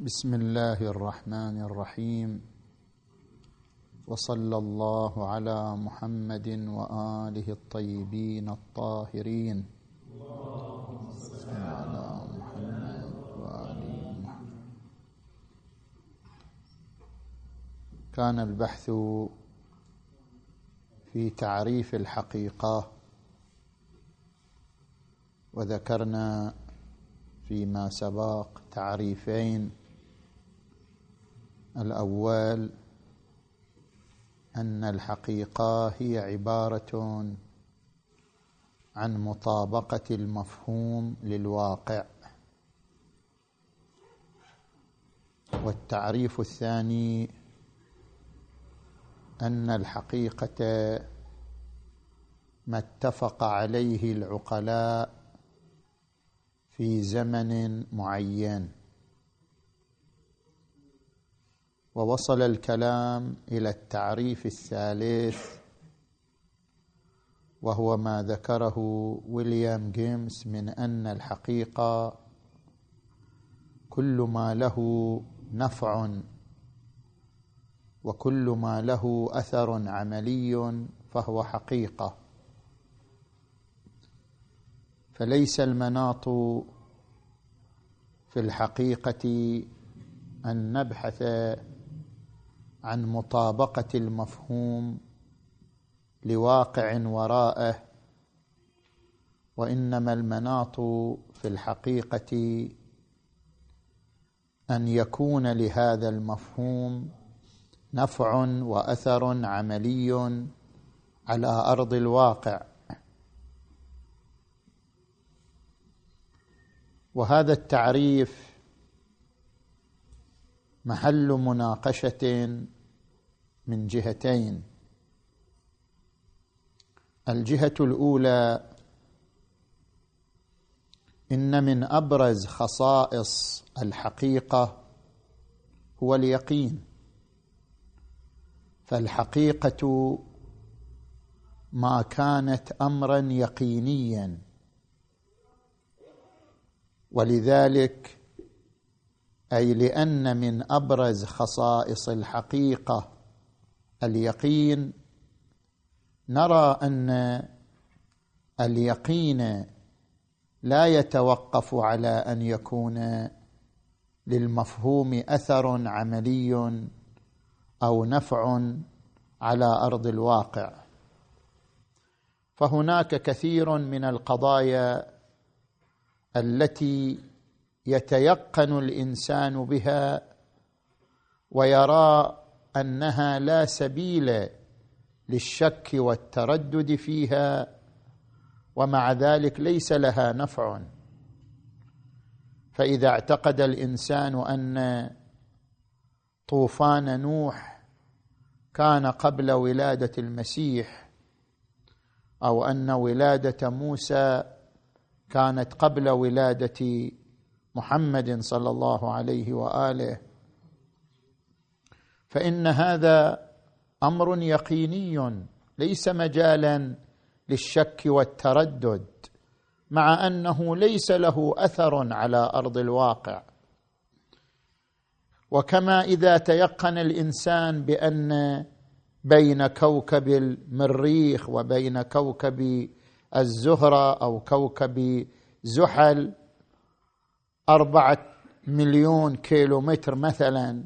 بسم الله الرحمن الرحيم. وصلى الله على محمد وآله الطيبين الطاهرين. على محمد وآل محمد كان البحث في تعريف الحقيقة وذكرنا فيما سبق تعريفين. الأول أن الحقيقة هي عبارة عن مطابقة المفهوم للواقع. والتعريف الثاني أن الحقيقة ما اتفق عليه العقلاء في زمن معين. ووصل الكلام إلى التعريف الثالث وهو ما ذكره ويليام جيمس من أن الحقيقة كل ما له نفع وكل ما له أثر عملي فهو حقيقة. فليس المناط في الحقيقة أن نبحث عن مطابقة المفهوم لواقع وراءه وإنما المناط في الحقيقة أن يكون لهذا المفهوم نفع وأثر عملي على أرض الواقع. وهذا التعريف محل مناقشة من جهتين. الجهة الأولى إن من أبرز خصائص الحقيقة هو اليقين. فالحقيقة ما كانت امرا يقينيا. ولذلك أي لأن من أبرز خصائص الحقيقة اليقين نرى أن اليقين لا يتوقف على أن يكون للمفهوم أثر عملي أو نفع على أرض الواقع. فهناك كثير من القضايا التي يتيقن الإنسان بها ويرى أنها لا سبيل للشك والتردد فيها ومع ذلك ليس لها نفع. فإذا اعتقد الإنسان أن طوفان نوح كان قبل ولادة المسيح أو أن ولادة موسى كانت قبل ولادة محمد صلى الله عليه وآله. فإن هذا أمر يقيني ليس مجالا للشك والتردد مع أنه ليس له أثر على أرض الواقع. وكما إذا تيقن الإنسان بأن بين كوكب المريخ وبين كوكب الزهرة أو كوكب زحل أربعة مليون كيلو متر مثلا.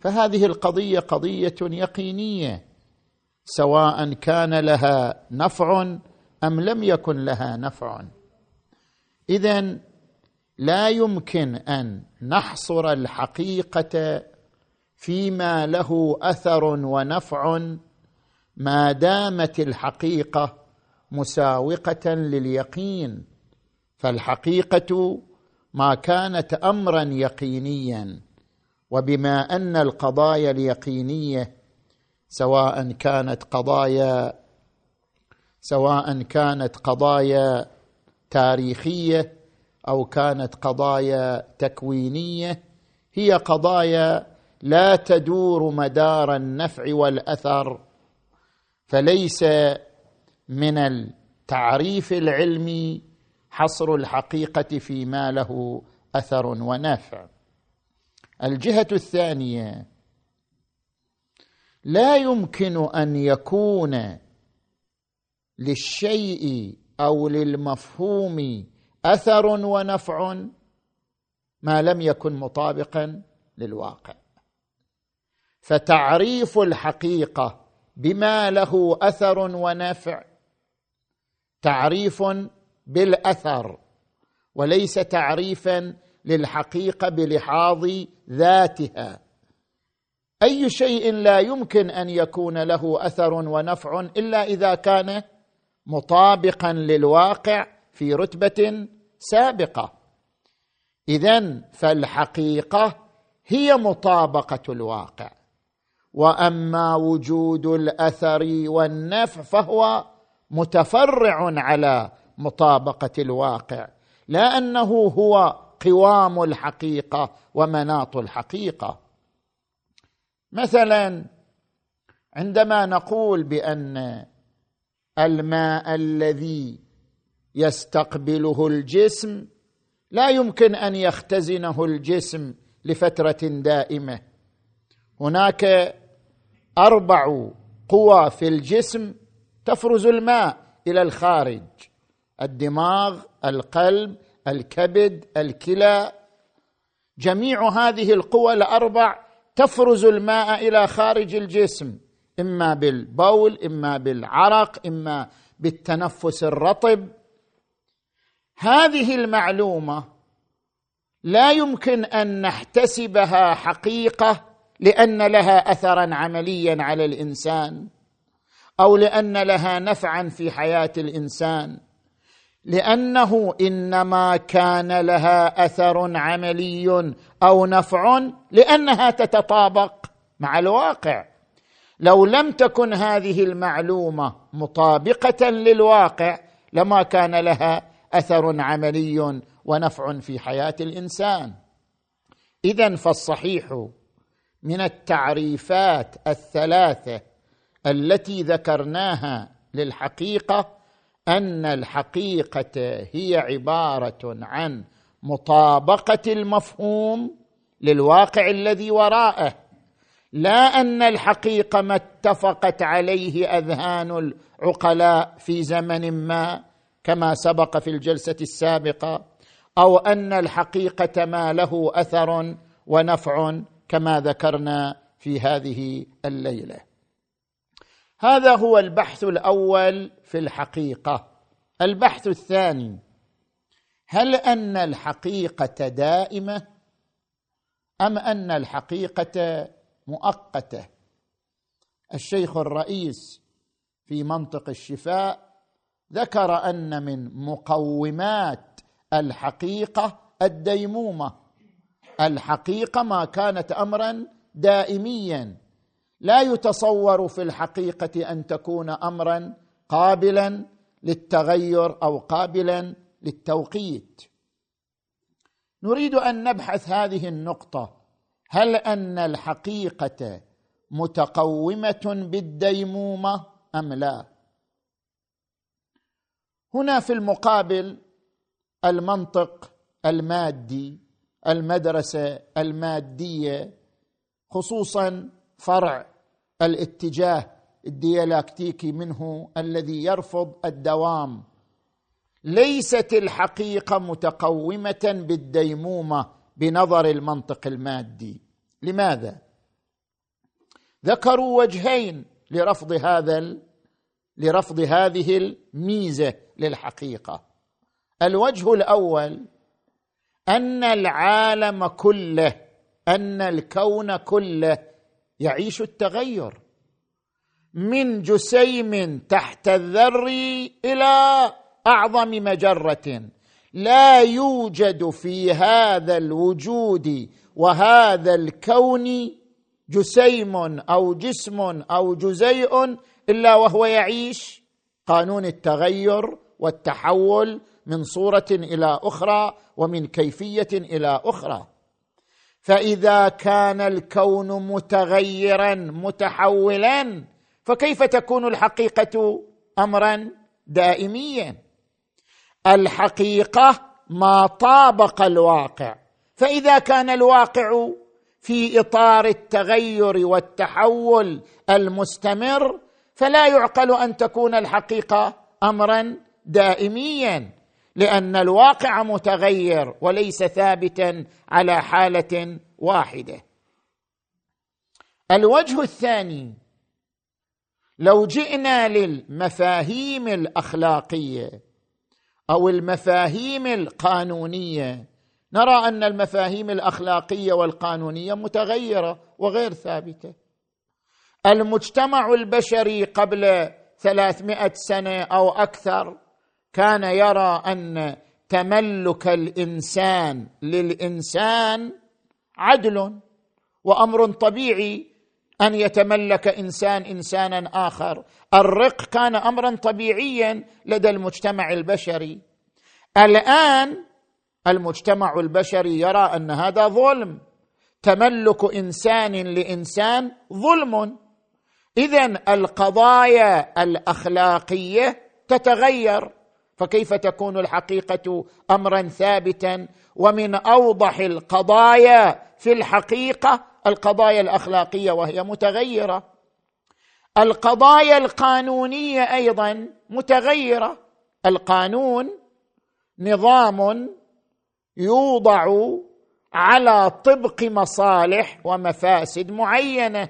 فهذه القضية قضية يقينية سواء كان لها نفع أم لم يكن لها نفع. إذا لا يمكن أن نحصر الحقيقة فيما له أثر ونفع ما دامت الحقيقة مساوقة لليقين. فالحقيقة ما كانت امرا يقينيا وبما أن القضايا اليقينية سواء كانت قضايا سواء كانت قضايا تاريخية أو كانت قضايا تكوينية هي قضايا لا تدور مدار النفع والأثر فليس من التعريف العلمي حصر الحقيقة فيما له أثر ونافع. الجهة الثانية لا يمكن أن يكون للشيء أو للمفهوم أثر ونفع ما لم يكن مطابقا للواقع. فتعريف الحقيقة بما له أثر ونفع تعريف بالأثر وليس تعريفا للحقيقة بلحاظ ذاتها. أي شيء لا يمكن أن يكون له أثر ونفع إلا إذا كان مطابقا للواقع في رتبة سابقة. اذا فالحقيقة هي مطابقة الواقع. وأما وجود الأثر والنفع فهو متفرع على مطابقة الواقع لا أنه هو قوام الحقيقة ومناط الحقيقة. مثلا عندما نقول بأن الماء الذي يستقبله الجسم لا يمكن أن يختزنه الجسم لفترة دائمة. هناك أربع قوى في الجسم تفرز الماء إلى الخارج. الدماغ القلب الكبد الكلى. جميع هذه القوى الأربع تفرز الماء إلى خارج الجسم إما بالبول إما بالعرق إما بالتنفس الرطب. هذه المعلومة لا يمكن أن نحتسبها حقيقة لأن لها اثرا عمليا على الإنسان أو لأن لها نفعا في حياة الإنسان. لأنه إنما كان لها أثر عملي أو نفع لأنها تتطابق مع الواقع. لو لم تكن هذه المعلومة مطابقة للواقع لما كان لها أثر عملي ونفع في حياة الإنسان. اذا فالصحيح من التعريفات الثلاثة التي ذكرناها للحقيقة أن الحقيقة هي عبارة عن مطابقة المفهوم للواقع الذي وراءه لا أن الحقيقة ما اتفقت عليه أذهان العقلاء في زمن ما كما سبق في الجلسة السابقة أو أن الحقيقة ما له أثر ونفع كما ذكرنا في هذه الليلة. هذا هو البحث الأول في الحقيقة. البحث الثاني هل أن الحقيقة دائمة أم أن الحقيقة مؤقتة؟ الشيخ الرئيس في منطق الشفاء ذكر أن من مقومات الحقيقة الديمومة. الحقيقة ما كانت امرا دائميا. لا يتصور في الحقيقة أن تكون امرا قابلا للتغير أو قابلا للتوقيت. نريد أن نبحث هذه النقطة. هل أن الحقيقة متقومة بالديمومة أم لا؟ هنا في المقابل المنطق المادي المدرسة المادية خصوصا فرع الاتجاه الديالاكتيكي منه الذي يرفض الدوام. ليست الحقيقة متقومة بالديمومة بنظر المنطق المادي. لماذا؟ ذكروا وجهين لرفض هذا لرفض هذه الميزة للحقيقة. الوجه الأول أن العالم كله أن الكون كله يعيش التغير من جسيم تحت الذر إلى أعظم مجرة. لا يوجد في هذا الوجود وهذا الكون جسيم أو جسم أو جزيء إلا وهو يعيش. قانون التغير والتحول من صورة إلى أخرى ومن كيفية إلى أخرى. فإذا كان الكون متغيرا متحولا فكيف تكون الحقيقة امرا دائميا؟ الحقيقة ما طابق الواقع. فإذا كان الواقع في إطار التغير والتحول المستمر فلا يعقل أن تكون الحقيقة امرا دائميا. لأن الواقع متغير وليس ثابتا على حالة واحدة. الوجه الثاني لو جئنا للمفاهيم الأخلاقية أو المفاهيم القانونية نرى أن المفاهيم الأخلاقية والقانونية متغيرة وغير ثابتة. المجتمع البشري قبل ثلاثمائة سنة أو أكثر كان يرى أن تملك الإنسان للإنسان عدل وأمر طبيعي أن يتملك إنسان إنسانا آخر. الرق كان أمرا طبيعيا لدى المجتمع البشري. الآن المجتمع البشري يرى أن هذا ظلم. تملك إنسان لإنسان ظلم. اذا القضايا الأخلاقية تتغير. فكيف تكون الحقيقة أمرا ثابتا؟ ومن أوضح القضايا في الحقيقة القضايا الأخلاقية وهي متغيرة. القضايا القانونية أيضا متغيرة. القانون نظام يوضع على طبق مصالح ومفاسد معينة.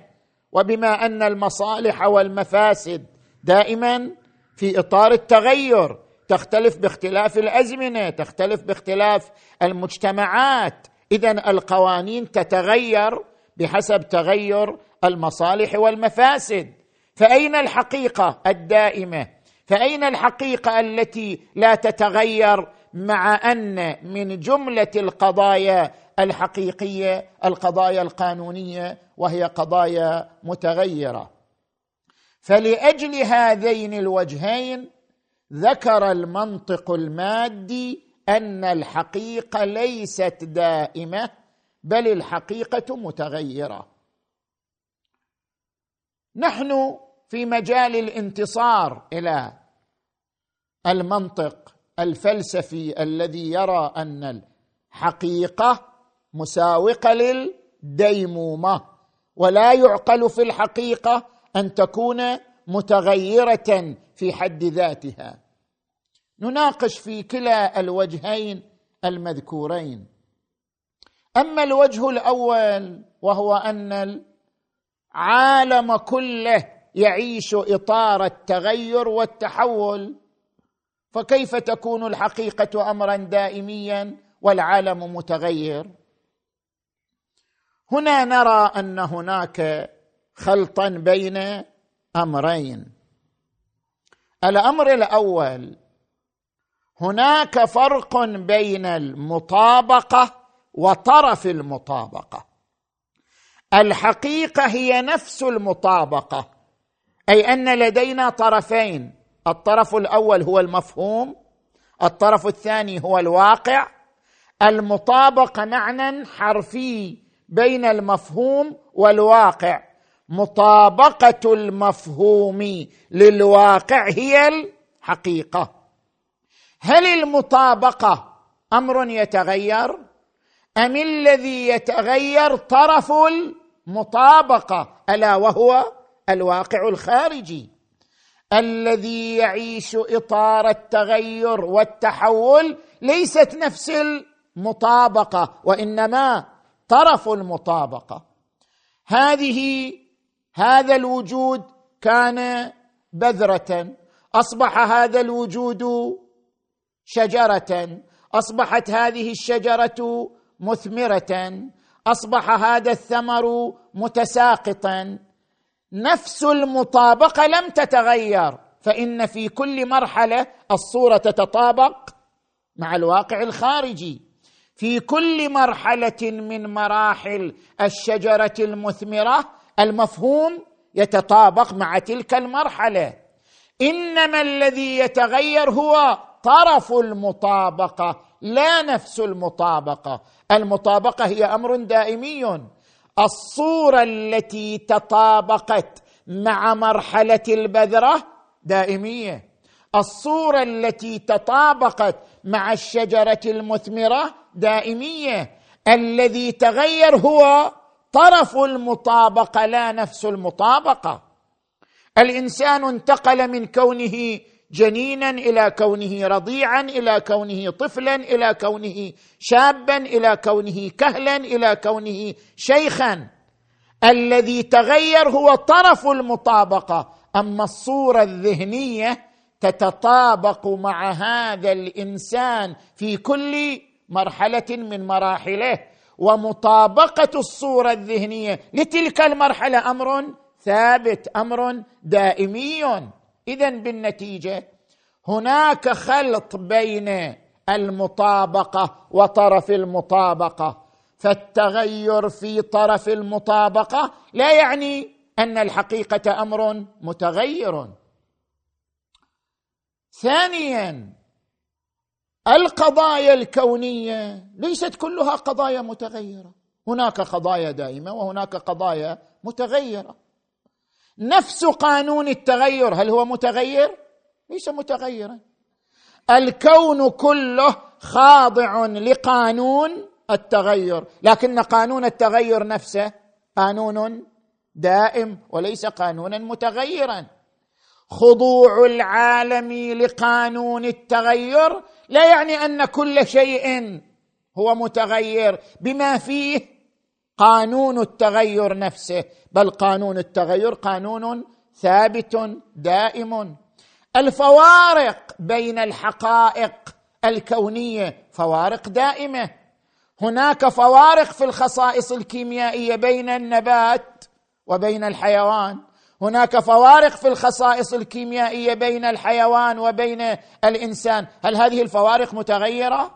وبما أن المصالح والمفاسد دائما في إطار التغير تختلف باختلاف الأزمنة تختلف باختلاف المجتمعات. اذا القوانين تتغير بحسب تغير المصالح والمفاسد. فأين الحقيقة الدائمة؟ فأين الحقيقة التي لا تتغير مع أن من جملة القضايا الحقيقية القضايا القانونية وهي قضايا متغيرة؟ فلأجل هذين الوجهين ذكر المنطق المادي أن الحقيقة ليست دائمة بل الحقيقة متغيرة. نحن في مجال الانتصار إلى المنطق الفلسفي الذي يرى أن الحقيقة مساوقة للديمومة ولا يعقل في الحقيقة أن تكون متغيرة في حد ذاتها. نناقش في كلا الوجهين المذكورين. أما الوجه الأول وهو أن العالم كله يعيش إطار التغير والتحول فكيف تكون الحقيقة امرا دائميا والعالم متغير؟ هنا نرى أن هناك خلطا بين أمرين. الأمر الأول هناك فرق بين المطابقة وطرف المطابقة. الحقيقة هي نفس المطابقة أي أن لدينا طرفين الطرف الأول هو المفهوم الطرف الثاني هو الواقع. المطابقة معنى حرفي بين المفهوم والواقع. مطابقة المفهوم للواقع هي الحقيقة. هل المطابقة أمر يتغير؟ أم الذي يتغير طرف المطابقة ألا وهو الواقع الخارجي؟ الذي يعيش إطار التغير والتحول ليست نفس المطابقة وإنما طرف المطابقة. هذه هذا الوجود كان بذرة. أصبح هذا الوجود شجرة. أصبحت هذه الشجرة مثمرة. أصبح هذا الثمر متساقطا. نفس المطابقة لم تتغير فإن في كل مرحلة الصورة تتطابق مع الواقع الخارجي. في كل مرحلة من مراحل الشجرة المثمرة المفهوم يتطابق مع تلك المرحلة. إنما الذي يتغير هو طرف المطابقة لا نفس المطابقة. المطابقة هي أمر دائمي. الصورة التي تطابقت مع مرحلة البذرة دائميه الصورة التي تطابقت مع الشجرة المثمرة دائميه الذي تغير هو طرف المطابقة لا نفس المطابقة. الإنسان انتقل من كونه جنينا إلى كونه رضيعا إلى كونه طفلا إلى كونه شابا إلى كونه كهلا إلى كونه شيخا. الذي تغير هو طرف المطابقة. أما الصورة الذهنية تتطابق مع هذا الإنسان في كل مرحلة من مراحله. ومطابقة الصورة الذهنية. لتلك المرحلة أمر ثابت أمر دائمي. اذا بالنتيجة هناك خلط بين المطابقة وطرف المطابقة. فالتغير في طرف المطابقة لا يعني أن الحقيقة أمر متغير. ثانيا القضايا الكونية ليست كلها قضايا متغيرة. هناك قضايا دائمة وهناك قضايا متغيرة. نفس قانون التغير هل هو متغير؟ ليس متغيرا. الكون كله خاضع لقانون التغير لكن قانون التغير نفسه قانون دائم وليس قانونا متغيرا. خضوع العالم لقانون التغير لا يعني أن كل شيء هو متغير بما فيه قانون التغير نفسه بل قانون التغير قانون ثابت دائم. الفوارق بين الحقائق الكونية فوارق دائمة. هناك فوارق في الخصائص الكيميائية بين النبات وبين الحيوان. هناك فوارق في الخصائص الكيميائية بين الحيوان وبين الإنسان. هل هذه الفوارق متغيرة؟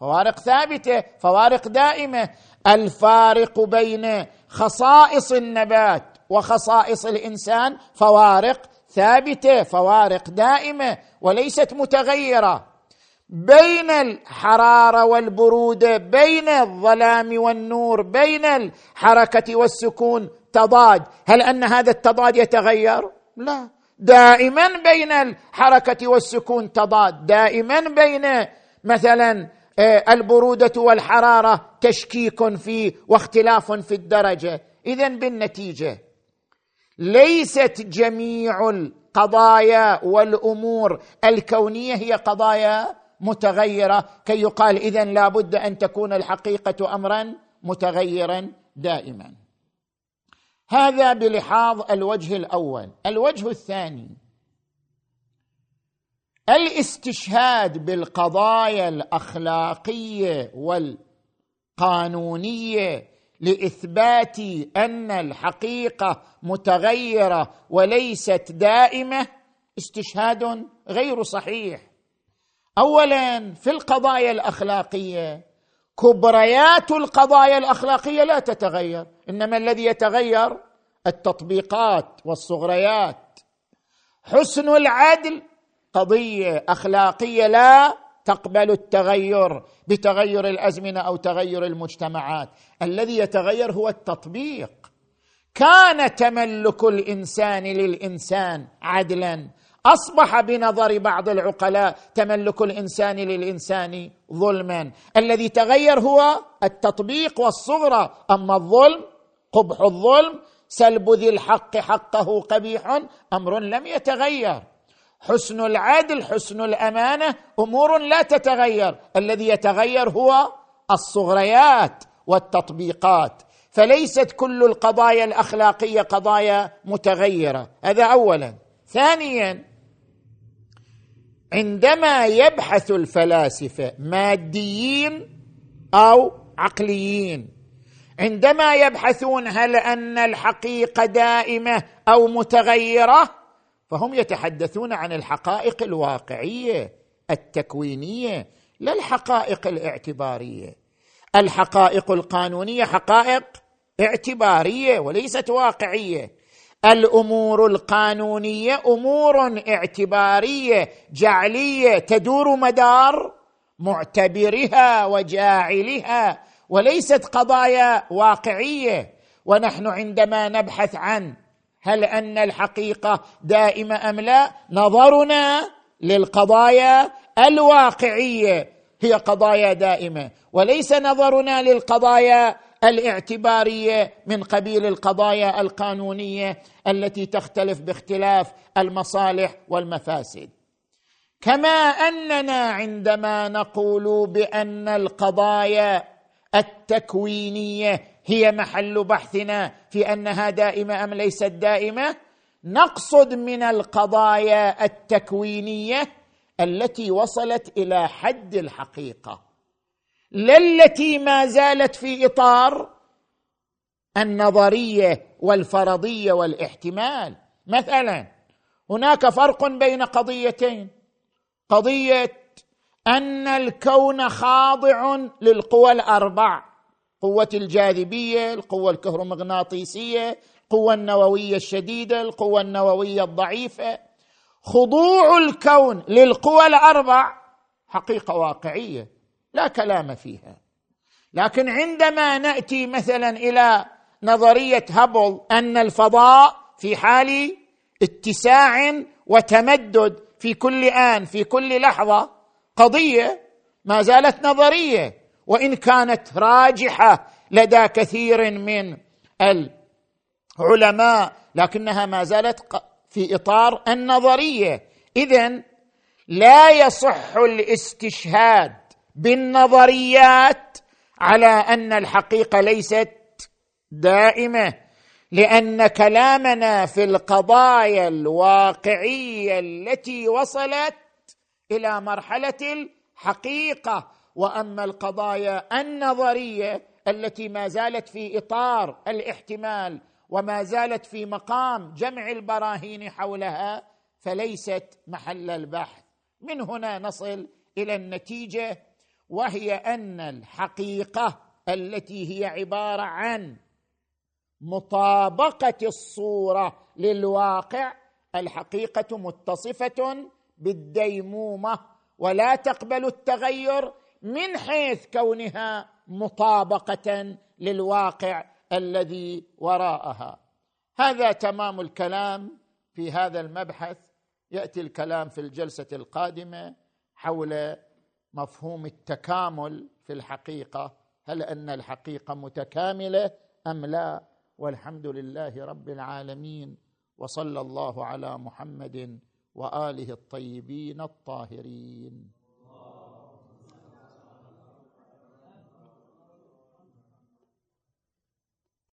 فوارق ثابتة فوارق دائمة. الفارق بين خصائص النبات وخصائص الإنسان فوارق ثابتة فوارق دائمة وليست متغيرة. بين الحرارة والبرودة بين الظلام والنور بين الحركة والسكون تضاد هل أن هذا التضاد يتغير؟ لا. دائما بين الحركة والسكون تضاد. دائما بين مثلا آه، البرودة والحرارة تشكيك في واختلاف في الدرجة. اذا بالنتيجة ليست جميع القضايا والأمور الكونية هي قضايا متغيرة. كي يقال اذا لابد أن تكون الحقيقة امرا متغيرا دائما. هذا بلحاظ الوجه الأول. الوجه الثاني الاستشهاد بالقضايا الأخلاقية والقانونية لإثبات أن الحقيقة متغيرة وليست دائمة استشهاد غير صحيح. اولا في القضايا الأخلاقية كبريات القضايا الأخلاقية لا تتغير. إنما الذي يتغير التطبيقات والصغريات. حسن العدل قضية أخلاقية لا تقبل التغير بتغير الأزمنة أو تغير المجتمعات. الذي يتغير هو التطبيق. كان تملك الإنسان للإنسان عدلا. أصبح بنظر بعض العقلاء تملك الإنسان للإنسان ظلما. الذي تغير هو التطبيق والصغرى. أما الظلم قبح الظلم سلب ذي الحق حقه قبيح أمر لم يتغير. حسن العدل حسن الأمانة أمور لا تتغير. الذي يتغير هو الصغريات والتطبيقات. فليست كل القضايا الأخلاقية قضايا متغيرة. هذا اولا. ثانيا عندما يبحث الفلاسفة ماديين أو عقليين عندما يبحثون هل أن الحقيقة دائمة أو متغيرة فهم يتحدثون عن الحقائق الواقعية التكوينية لا الحقائق الاعتبارية. الحقائق القانونية حقائق اعتبارية وليست واقعية. الأمور القانونية أمور اعتبارية جعلية تدور مدار معتبرها وجاعلها وليست قضايا واقعية. ونحن عندما نبحث عن هل أن الحقيقة دائمة أم لا نظرنا للقضايا الواقعية. هي قضايا دائمة وليس نظرنا للقضايا الاعتبارية من قبيل القضايا القانونية التي تختلف باختلاف المصالح والمفاسد. كما أننا عندما نقول بأن القضايا التكوينية هي محل بحثنا في أنها دائمة أم ليست دائمة نقصد من القضايا التكوينية التي وصلت إلى حد الحقيقة. لا التي ما زالت في إطار النظرية والفرضية والاحتمال. مثلا هناك فرق بين قضيتين. قضية أن الكون خاضع للقوى الأربع قوة الجاذبية القوة الكهرومغناطيسية القوة النووية الشديدة القوة النووية الضعيفة. خضوع الكون للقوى الأربع حقيقة واقعية. لا كلام فيها. لكن عندما نأتي مثلا إلى نظرية هابل أن الفضاء في حال اتساع وتمدد في كل آن في كل لحظة قضية ما زالت نظرية. وإن كانت راجحة لدى كثير من العلماء لكنها ما زالت في إطار النظرية. اذا لا يصح الاستشهاد بالنظريات على أن الحقيقة ليست دائمة لأن كلامنا في القضايا الواقعية التي وصلت إلى مرحلة الحقيقة. وأما القضايا النظرية التي ما زالت في إطار الاحتمال وما زالت في مقام جمع البراهين حولها فليست محل البحث. من هنا نصل إلى النتيجة وهي أن الحقيقة التي هي عبارة عن مطابقة الصورة للواقع الحقيقة متصفة بالديمومة ولا تقبل التغير من حيث كونها مطابقة للواقع الذي وراءها. هذا تمام الكلام في هذا المبحث. يأتي الكلام في الجلسة القادمة حول مفهوم التكامل في الحقيقة هل أن الحقيقة متكاملة أم لا؟ والحمد لله رب العالمين وصلى الله على محمد وآله الطيبين الطاهرين.